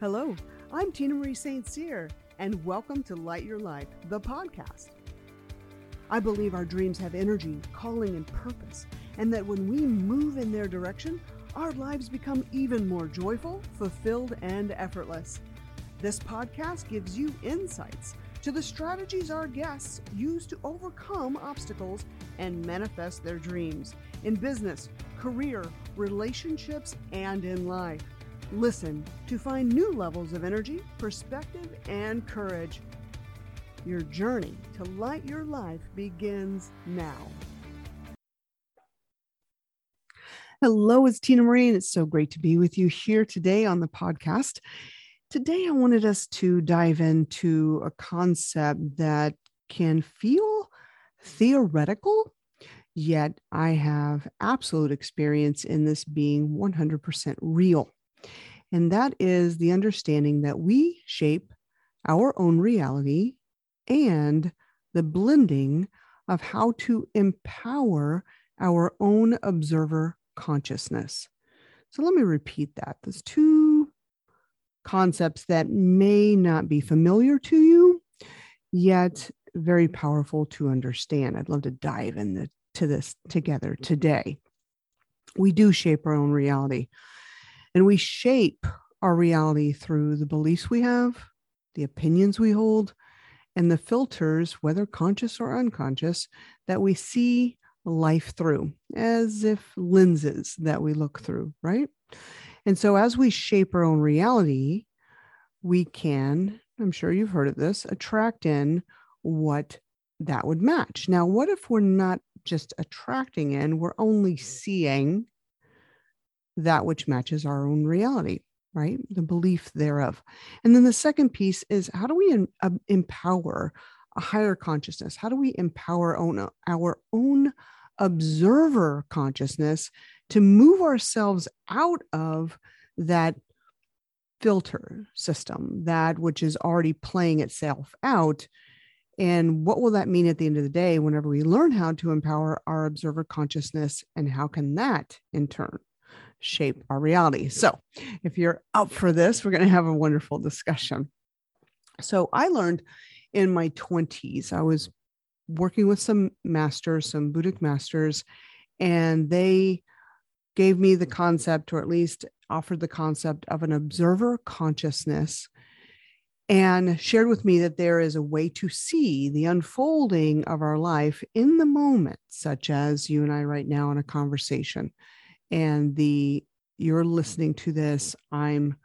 Hello, I'm Tina Marie St. Cyr, and welcome to Light Your Life, the podcast. I believe our dreams have energy, calling, and purpose, and that when we move in their direction, our lives become even more joyful, fulfilled, and effortless. This podcast gives you insights to the strategies our guests use to overcome obstacles and manifest their dreams in business, career, relationships, and in life. Listen to find new levels of energy, perspective, and courage. Your journey to light your life begins now. Hello, it's Tina Marie, and it's so great to be with you here today on the podcast. Today, I wanted us to dive into a concept that can feel theoretical, yet I have absolute experience in this being 100% real. And that is the understanding that we shape our own reality and the blending of how to empower our own observer consciousness. So let me repeat that. There's two concepts that may not be familiar to you, yet very powerful to understand. I'd love to dive into this together today. We do shape our own reality. And we shape our reality through the beliefs we have, the opinions we hold, and the filters, whether conscious or unconscious, that we see life through as if lenses that we look through, right? And so as we shape our own reality, we can, I'm sure you've heard of this, attract in what that would match. Now, what if we're not just attracting in, we're only seeing that which matches our own reality, right? The belief thereof. And then the second piece is how do we em- uh, empower a higher consciousness? How do we empower own, our own observer consciousness to move ourselves out of that filter system, that which is already playing itself out? And what will that mean at the end of the day whenever we learn how to empower our observer consciousness? And how can that in turn shape our reality. So, if you're up for this, we're going to have a wonderful discussion. So, I learned in my 20s, I was working with some masters, some Buddhic masters, and they gave me the concept, or at least offered the concept of an observer consciousness and shared with me that there is a way to see the unfolding of our life in the moment, such as you and I right now in a conversation and the you're listening to this i'm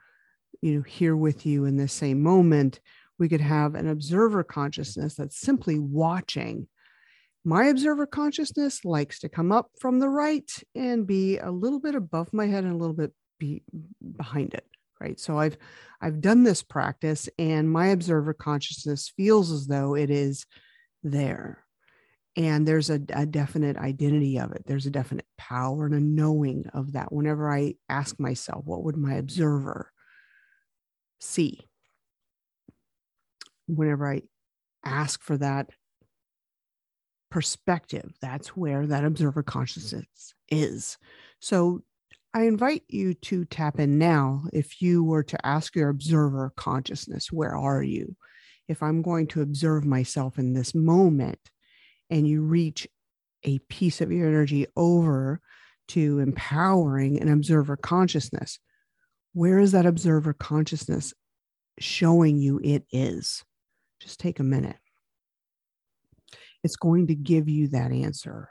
you know here with you in the same moment we could have an observer consciousness that's simply watching. My observer consciousness likes to come up from the right and be a little bit above my head and a little bit be behind it right? So i've i've done this practice and my observer consciousness feels as though it is there and there's a, a, definite identity of it. There's a definite power and a knowing of that. Whenever i ask myself what would my observer see? Whenever i ask for that perspective that's where that observer consciousness is. So i invite you to tap in now if you were to ask your observer consciousness where are you? If i'm going to observe myself in this moment and you reach a piece of your energy over to empowering an observer consciousness, where is that observer consciousness showing you it is? Just take a minute. It's going to give you that answer.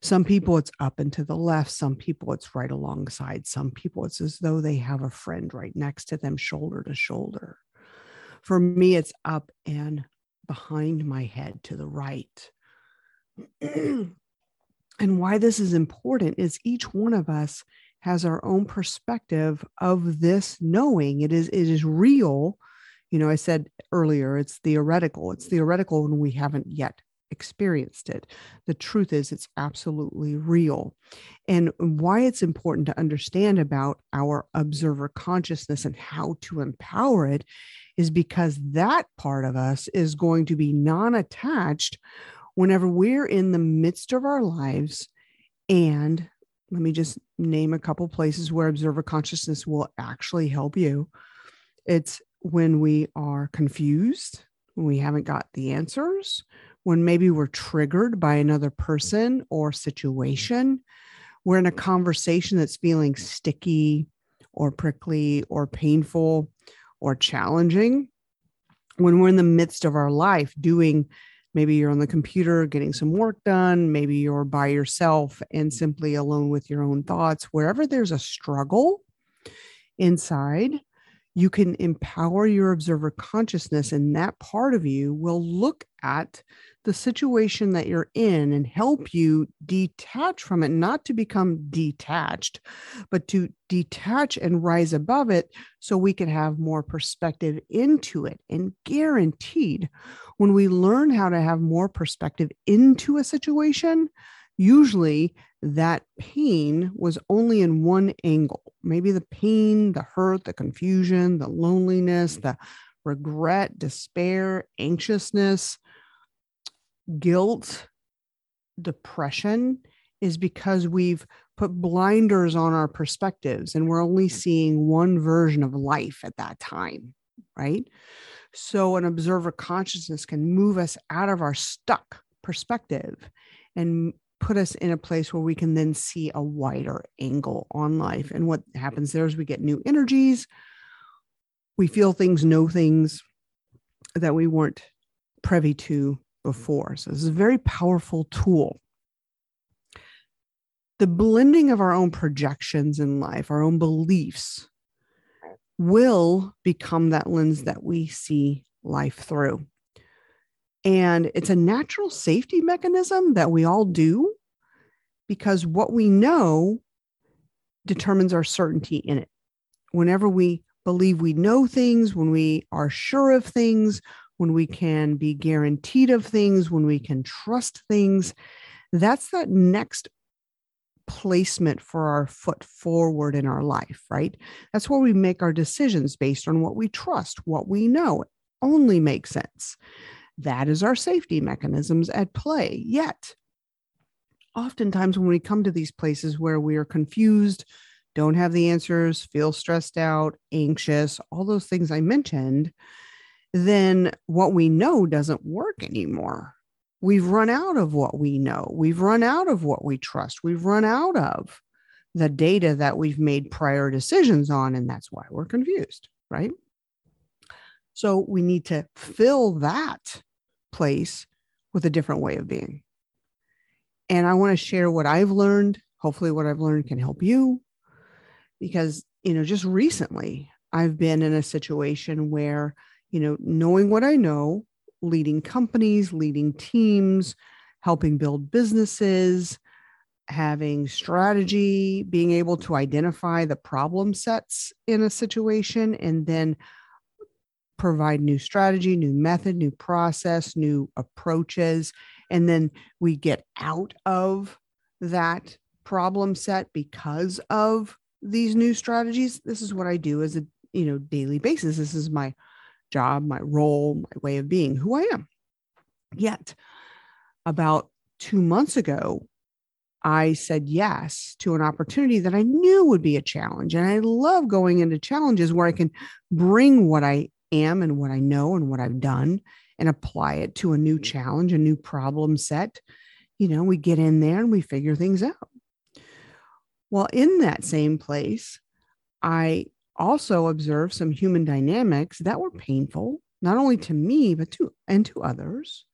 Some people it's up and to the left, some people it's right alongside, some people it's as though they have a friend right next to them, shoulder to shoulder. For me, it's up and behind my head to the right and why this is important is each one of us has our own perspective of this knowing. It is it is real. You know i said earlier it's theoretical. It's theoretical and we haven't yet experienced it. The truth is it's absolutely real. And why it's important to understand about our observer consciousness and how to empower it is because that part of us is going to be non-attached whenever we're in the midst of our lives and let me just name a couple places where observer consciousness will actually help you It's when we are confused, when we haven't got the answers, when maybe we're triggered by another person or situation. We're in a conversation that's feeling sticky or prickly or painful or challenging. When we're in the midst of our life doing maybe you're on the computer getting some work done, maybe you're by yourself and mm-hmm. simply alone with your own thoughts, wherever there's a struggle inside, you can empower your observer consciousness, and that part of you will look at the situation that you're in and help mm-hmm. you detach from it, not to become detached, but to detach and rise above it so we can have more perspective into it. And guaranteed, when we learn how to have more perspective into a situation, usually that pain was only in one angle. Maybe the pain, the hurt, the confusion, the loneliness, the regret, despair, anxiousness, guilt, depression is because we've put blinders on our perspectives and we're only mm. seeing one version of life at that time, right? So, an observer consciousness can move us out of our stuck perspective and put us in a place where we can then see a wider angle on life. And what happens there is we get new energies, we feel things, know things that we weren't privy to Mm-hmm. before. So, this is a very powerful tool. The blending of our own projections in life, our own beliefs, will become that lens that we see life through. And it's a natural safety mechanism that we all do because what we know determines our certainty in it. Whenever we believe we know things, when we are sure of things, when we can be guaranteed of things, when we can trust things, that's that next placement for our foot forward in our life, right? That's where we make our decisions based on what we trust, what we know. It only makes sense. That is our safety mechanisms at play. Yet, oftentimes when we come to these places where we are confused, don't have the answers, feel stressed out, anxious, all those things I mentioned, then what we know doesn't work anymore. We've run out of what we know. We've run out of what we trust. We've run out of the data that we've made prior decisions on. And that's why we're confused, right? So we need to fill that place with a different way of being. And I want to share what I've learned. Hopefully, what I've learned can help you. Because, you know, just recently, I've been in a situation where, you know, knowing what I know, leading companies, leading teams, helping build businesses, having strategy, being able to identify the problem sets in a situation, and then provide new strategy, new method, new process, new approaches. And then we get out of that problem set because of these new strategies. This is what I do as a you know daily basis. This is my job, my role, my way of being, who I am. Yet, about two months ago, I said yes to an opportunity that I knew would be a challenge. And I love going into challenges where I can bring what I am and what I know and what I've done and apply it to a new mm-hmm. challenge, a new problem set. You know, we get in there and we figure things out. Well, in that same place, I also observed some human dynamics that were mm-hmm. painful, not only to me, but to and to others.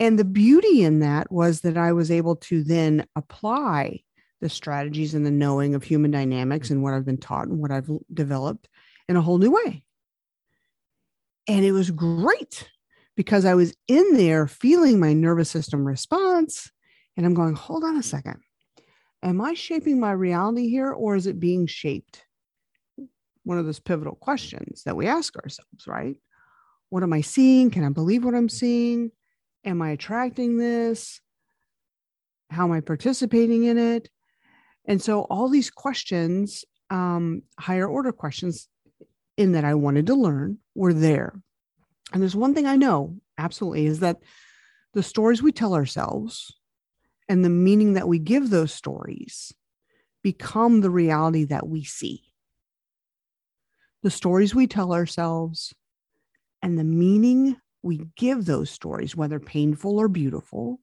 And the beauty in that was that I was able to then apply the strategies and the knowing of human dynamics and what I've been taught and what I've developed in a whole new way. And it was great because I was in there feeling my nervous system response. And I'm going, hold on a second. Am I shaping my reality here or is it being shaped? One of those pivotal questions that we ask ourselves, right? What am I seeing? Can I believe what I'm seeing? Am I attracting this? How am I participating in it? And so, all these questions, um, higher order questions, in that I wanted to learn, were there. And there's one thing I know absolutely is that the stories we tell ourselves and the meaning that we give those stories become the reality that we see. The stories we tell ourselves, and the meaning we give those stories, whether painful or beautiful,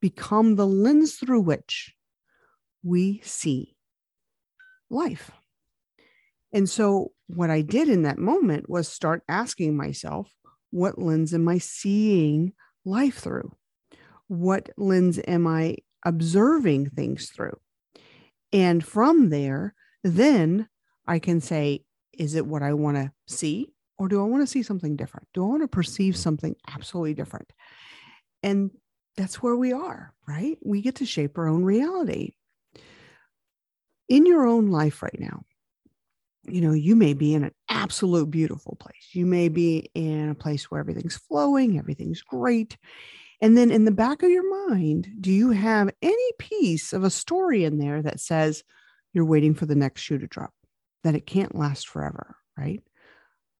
become the lens through which we see life. And so, what I did in that moment was start asking myself, what lens am I seeing life through? What lens am I observing things through? And from there, then I can say, is it what I want to see? Or do I want to see something different? Do I want to perceive mm-hmm. something absolutely different? And that's where we are, right? We get to shape our own reality. In your own life right now, you know, you may be in an absolute beautiful place. You may be in a place where everything's flowing, everything's great. And then in the back of your mind, do you have any piece of a story in there that says you're waiting for the next shoe to drop, that it can't last forever, right?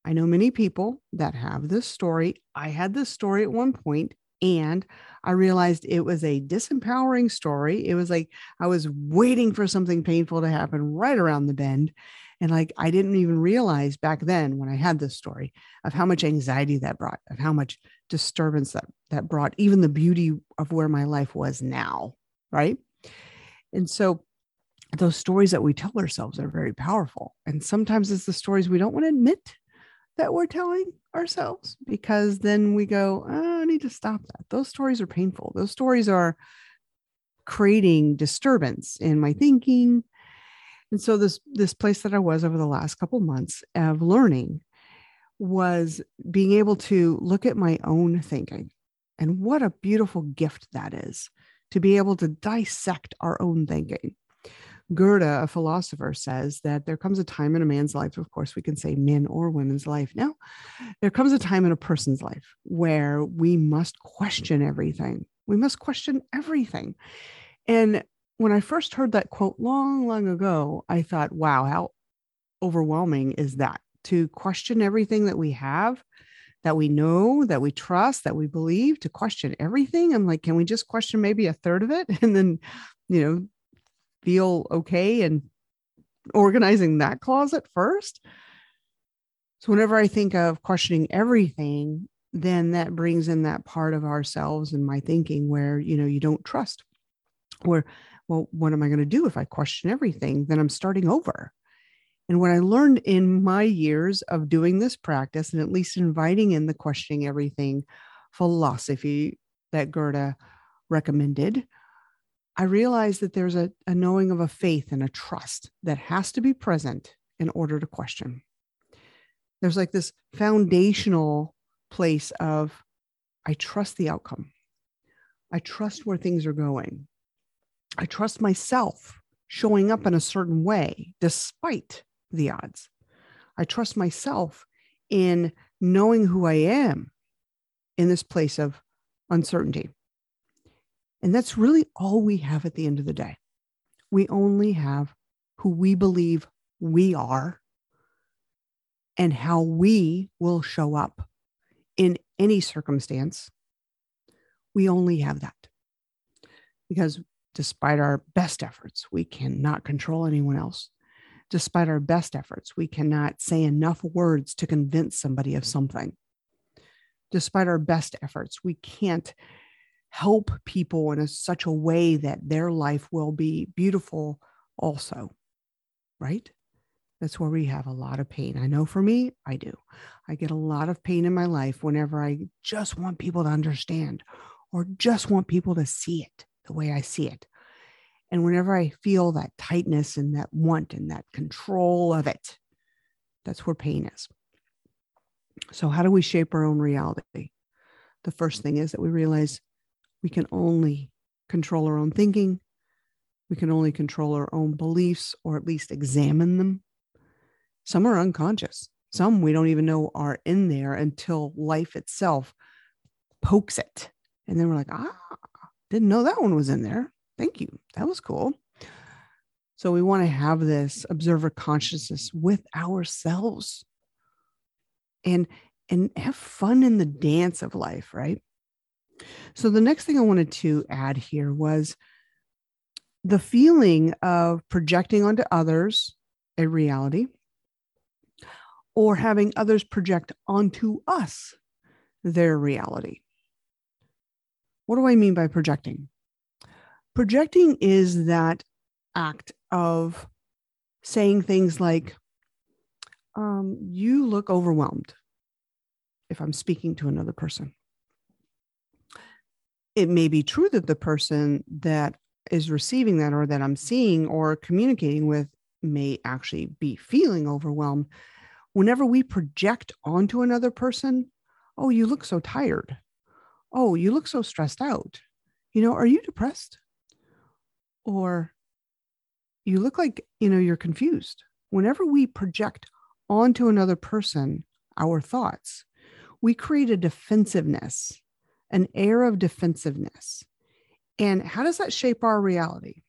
I know many people that have this story. I had this story at one point, and I realized it was a disempowering story. It was like I was waiting for something painful to happen right around the bend. And like I didn't even realize back then when I had this story of how much anxiety that brought, of how much disturbance that that brought, even the beauty of where my life was now. Right. And so those stories that we tell ourselves are very powerful. And sometimes it's the stories we don't want to admit that we're telling ourselves because then we go, oh, I need to stop that. Those stories are painful. Those stories are creating disturbance in my thinking. And so this this place that I was over the last couple months of learning was being able to look at my own thinking. And what a beautiful gift that is to be able to dissect our own thinking. Goethe, a philosopher, says that there comes a time in a man's life, of course, we can say men or women's life now, there comes a time in a person's life where we must question everything. We must question everything. And when I first heard that quote long, long ago, I thought, wow, how overwhelming is that to question everything that we have, that we know, that we trust, that we believe, to question everything? I'm like, can we just question maybe a third of it and then, you know, feel okay and organizing that closet first. So whenever I think of questioning everything, then that brings in that part of ourselves and my thinking where, you know, you don't trust. Where, well, what am I going to do if I question everything? Then I'm starting over. And what I learned in my years of doing this practice and at least inviting in the questioning everything philosophy that Goethe recommended I realize that there's a, a knowing of a faith and a trust that has to be present in order to question. There's like this foundational place of, I trust the outcome. I trust where things are going. I trust myself showing up in a certain way despite the odds. I trust myself in knowing who I am in this place of uncertainty. And that's really all we have at the end of the day. We only have who we believe we are and how we will show up in any circumstance. We only have that because despite our best efforts, we cannot control anyone else. Despite our best efforts, we cannot say enough words to convince somebody of something. Despite our best efforts, we can't help people in a, such a way that their life will be beautiful also right? That's where we have a lot of pain. I know for me i do. I get a lot of pain in my life whenever i just want people to understand or just want people to see it the way i see it. And whenever i feel that tightness and that want and that control of it that's where pain is. So how do we shape our own reality? The first thing is that we realize we can only control our own thinking. We can only control our own beliefs or at least examine them. Some are unconscious. Some we don't even know are in there until life itself pokes it. And then we're like, ah, didn't know that one was in there. Thank you. That was cool. So we want to have this observer consciousness with ourselves and and have fun in the dance of life, right? So the next thing I wanted to add here was the feeling of projecting onto others a reality or having others project onto us their reality. What do I mean by projecting? Projecting is that act of saying things like, um, You look overwhelmed if I'm speaking to another person. It may be true that the person that is receiving that or that I'm seeing or communicating with may actually be feeling overwhelmed. Whenever we project onto another person, oh, you look so tired. Oh, you look so stressed out. You know, are you depressed? Or you look like, you know, you're confused. Whenever we project onto another person our thoughts, we create a defensiveness, an air of defensiveness. And how does that shape our reality?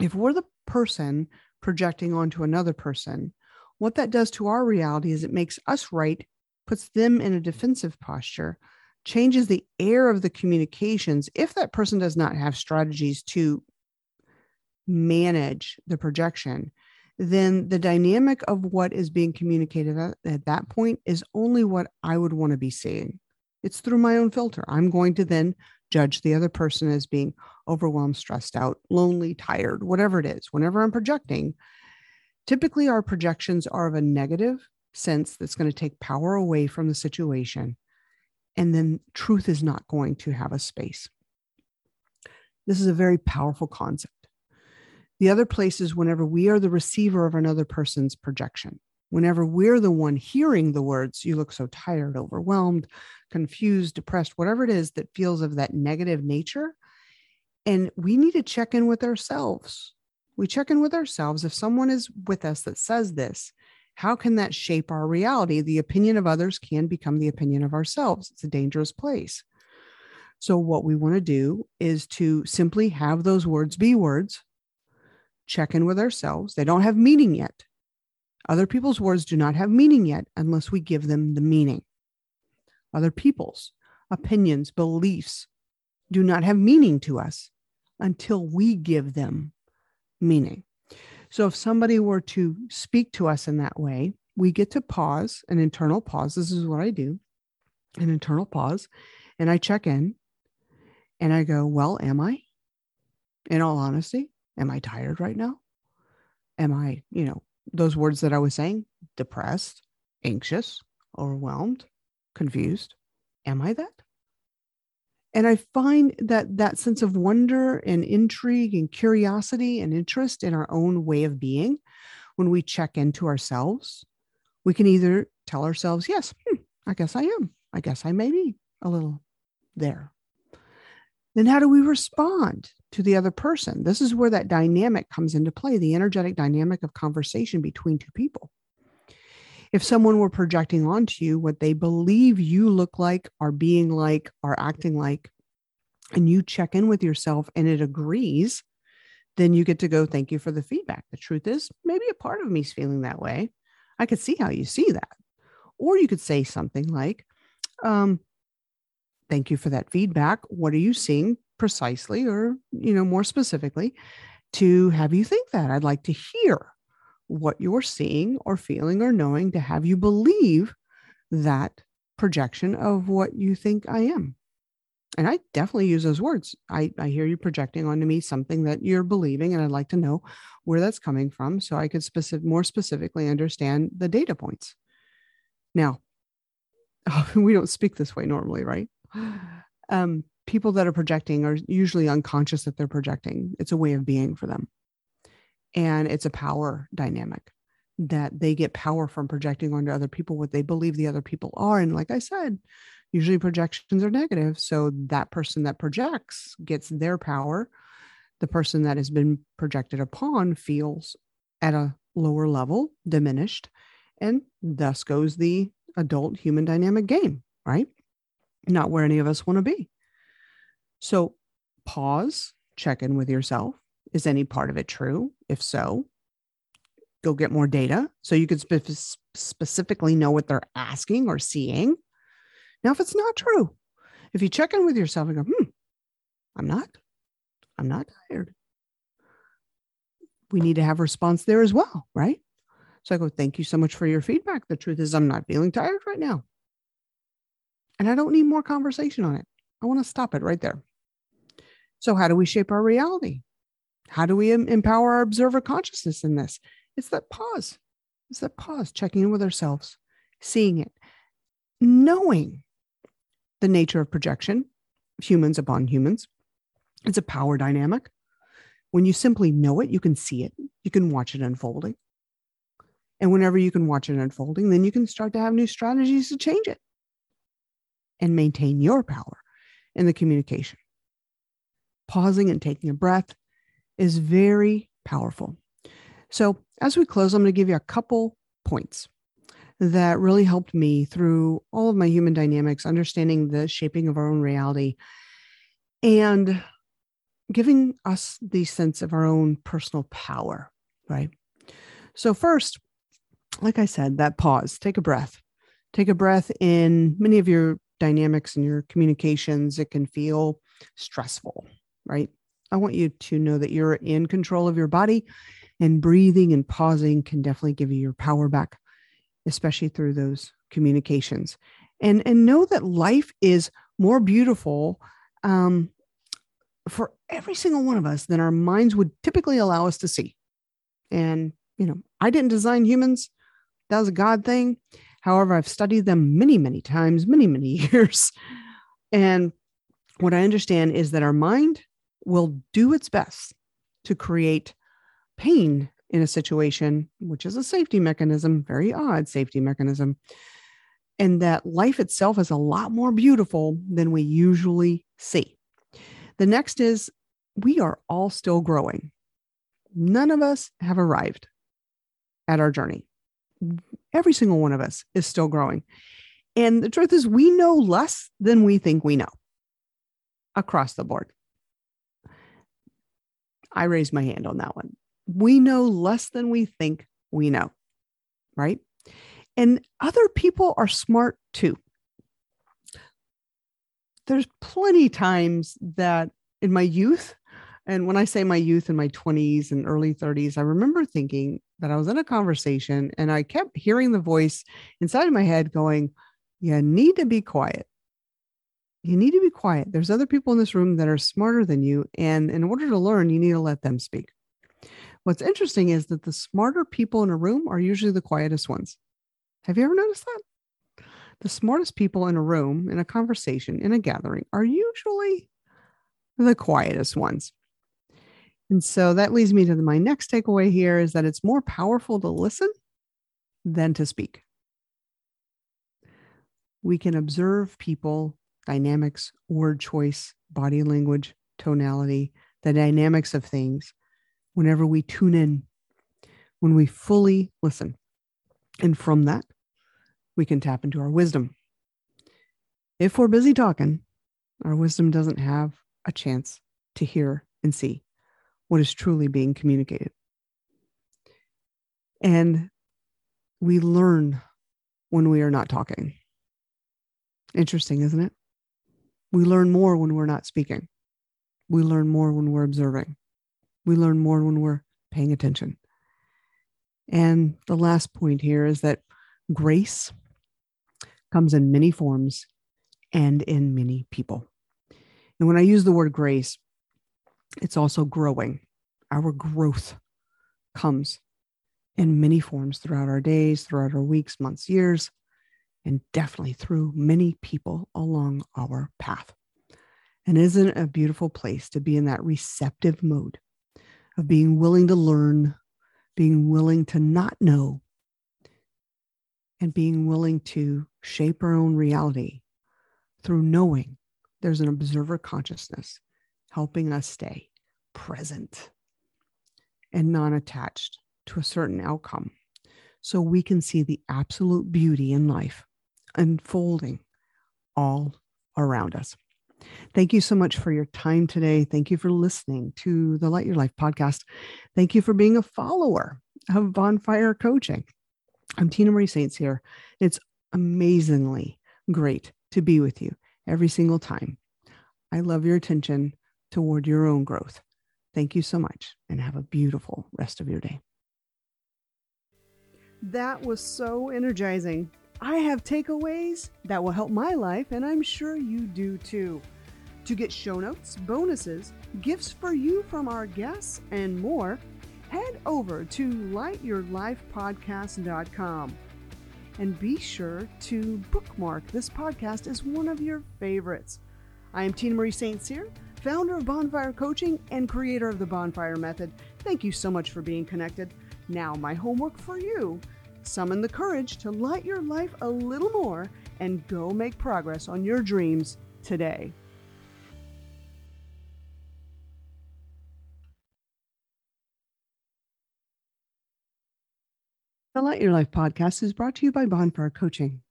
If we're the person projecting onto another person, what that does to our reality is it makes us right, puts them in a defensive posture, changes the air of the communications. If that person does not have strategies to manage the projection, then the dynamic of what is being communicated at, at that point is only what I would want to be seeing. It's through my own filter. I'm going to then judge the other person as being overwhelmed, stressed out, lonely, tired, whatever it is. Whenever I'm projecting, typically our projections are of a negative sense that's going to take power away from the situation. And then truth is not going to have a space. This is a very powerful concept. The other place is whenever we are the receiver of another person's projection. Whenever we're the one hearing the words, you look so tired, overwhelmed, confused, depressed, whatever it is that feels of that negative nature. And we need to check in with ourselves. We check in with ourselves. If someone is with us that says this, how can that shape our reality? The opinion of others can become the opinion of ourselves. It's a dangerous place. So, what we want to do is to simply have those words be words check in with ourselves. They don't have meaning yet. Other people's words do not have meaning yet unless we give them the meaning. Other people's opinions, beliefs do not have meaning to us until we give them meaning. So if somebody were to speak to us in that way, we get to pause, an internal pause. This is what I do an internal pause. And I check in and I go, Well, am I? In all honesty, Am I tired right now? Am I, you know, those words that I was saying, depressed, anxious, overwhelmed, confused? Am I that? And I find that that sense of wonder and intrigue and curiosity and interest in our own way of being, when we check into ourselves, we can either tell ourselves, yes, hmm, I guess I am. I guess I may be a little there. Then how do we respond to the other person. This is where that dynamic comes into play the energetic dynamic of conversation between two people. If someone were projecting onto you what they believe you look like, are being like, are acting like, and you check in with yourself and it agrees, then you get to go, thank you for the feedback. The truth is, maybe a part of me is feeling that way. I could see how you see that. Or you could say something like, um, thank you for that feedback. What are you seeing precisely or you know more specifically to have you think that. I'd like to hear what you're seeing or feeling or knowing to have you believe that projection of what you think i am. And i definitely use those words. I, I hear you projecting onto me something that you're believing and i'd like to know where that's coming from so i could specific more specifically understand the data points. Now we don't speak this way normally right? Um, people that are projecting are usually unconscious that they're projecting. It's a way of being for them. And it's a power dynamic that they get power from projecting onto other people what they believe the other people are. And like I said, usually projections are negative. So that person that projects gets their power. The person that has been projected upon feels at a lower level, diminished, and thus goes the adult human dynamic game, right? Not where any of us want to be. So pause, check in with yourself. Is any part of it true? If so, go get more data so you can spe- specifically know what they're asking or seeing. Now, if it's not true, if you check in with yourself and go, hmm, I'm not, I'm not tired. We need to have response there as well, right? So I go, Thank you so much for your feedback. The truth is, I'm not feeling tired right now. And I don't need more conversation on it. I want to stop it right there. So, how do we shape our reality? How do we empower our observer consciousness in this? It's that pause. It's that pause, checking in with ourselves, seeing it, knowing the nature of projection, humans upon humans. It's a power dynamic. When you simply know it, you can see it, you can watch it unfolding. And whenever you can watch it unfolding, then you can start to have new strategies to change it and maintain your power in the communication. Pausing and taking a breath is very powerful. So, as we close, I'm going to give you a couple points that really helped me through all of my human dynamics, understanding the shaping of our own reality and giving us the sense of our own personal power, right? So, first, like I said, that pause, take a breath. Take a breath in many of your dynamics and your communications. It can feel stressful, right? I want you to know that you're in control of your body and breathing and pausing can definitely give you your power back, especially through those communications. And, and know that life is more beautiful um, for every single one of us than our minds would typically allow us to see. And, you know, I didn't design humans, that was a God thing. However, I've studied them many, many times, many, many years. And what I understand is that our mind will do its best to create pain in a situation, which is a safety mechanism, very odd safety mechanism, and that life itself is a lot more beautiful than we usually see. The next is we are all still growing. None of us have arrived at our journey. Every single one of us is still growing. And the truth is, we know less than we think we know across the board. I raise my hand on that one. We know less than we think we know, right? And other people are smart too. There's plenty times that in my youth, and when I say my youth in my 20s and early 30s, I remember thinking that I was in a conversation and I kept hearing the voice inside of my head going, You need to be quiet you need to be quiet. There's other people in this room that are smarter than you. And in order to learn, you need to let them speak. What's interesting is that the smarter people in a room are usually the quietest ones. Have you ever noticed that? The smartest people in a room, in a conversation, in a gathering, are usually the quietest ones. And so that leads me to my next takeaway here is that it's more powerful to listen than to speak. We can observe people dynamics, word choice, body language, tonality, the dynamics of things whenever we tune in, when we fully listen. And from that, we can tap into our wisdom. If we're busy talking, our wisdom doesn't have a chance to hear and see what is truly being communicated. And we learn when we are not talking. Interesting, isn't it? We learn more when we're not speaking. We learn more when we're observing. We learn more when we're paying attention. And the last point here is that grace comes in many forms and in many people. And when I use the word grace, it's also growing. Our growth comes in many forms throughout our days, throughout our weeks, months, years and definitely through many people along our path. And isn't it a beautiful place to be in that receptive mode of being willing to learn, being willing to not know, and being willing to shape our own reality through knowing there's an observer consciousness helping us stay present and non attached to a certain outcome so we can see the absolute beauty in life unfolding all around us. Thank you so much for your time today. Thank you for listening to the Light Your Life podcast. Thank you for being a follower of Bonfire Coaching. I'm Tina Marie St. Cyr. It's amazingly great to be with you every single time. I love your attention toward your own growth. Thank you so much and have a beautiful rest of your day. That was so energizing. I have takeaways that will help my life, and I'm sure you do too. To get show notes, bonuses, gifts for you from our guests, and more, head over to lightyourlifepodcast.com. And be sure to bookmark this podcast as one of your favorites. I am Tina Marie St. Cyr, founder of Bonfire Coaching and creator of the Bonfire Method. Thank you so much for being connected. Now, my homework for you summon the courage to light your life a little more and go make progress on your dreams today. The Light Your Life podcast is brought to you by Bonfire Coaching.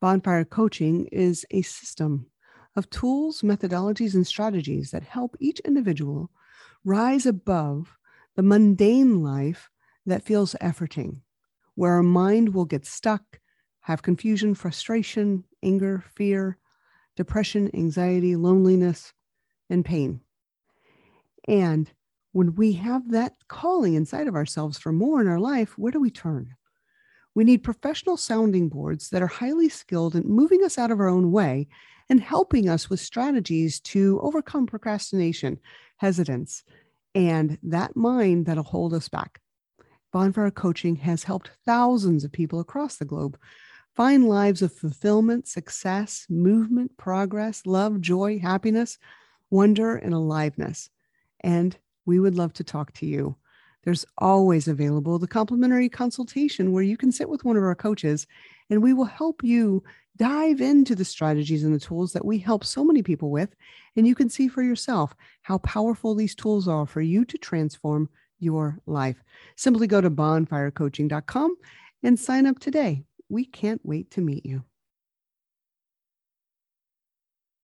Bonfire Coaching is a system of tools, methodologies, and strategies that help each individual rise above the mundane life that feels efforting, where our mind will get stuck, have confusion, frustration, anger, fear, depression, anxiety, loneliness, and pain. And when we have that calling inside of ourselves for more in our life, where do we turn? We need professional sounding boards that are highly skilled in moving us out of our own way and helping us with strategies to overcome procrastination, hesitance, and that mind that'll hold us back. Bonfire Coaching has helped thousands of people across the globe find lives of fulfillment, success, movement, progress, love, joy, happiness, wonder, and aliveness. And we would love to talk to you. There's always available the complimentary consultation where you can sit with one of our coaches and we will help you dive into the strategies and the tools that we help so many people with. And you can see for yourself how powerful these tools are for you to transform your life. Simply go to bonfirecoaching.com and sign up today. We can't wait to meet you.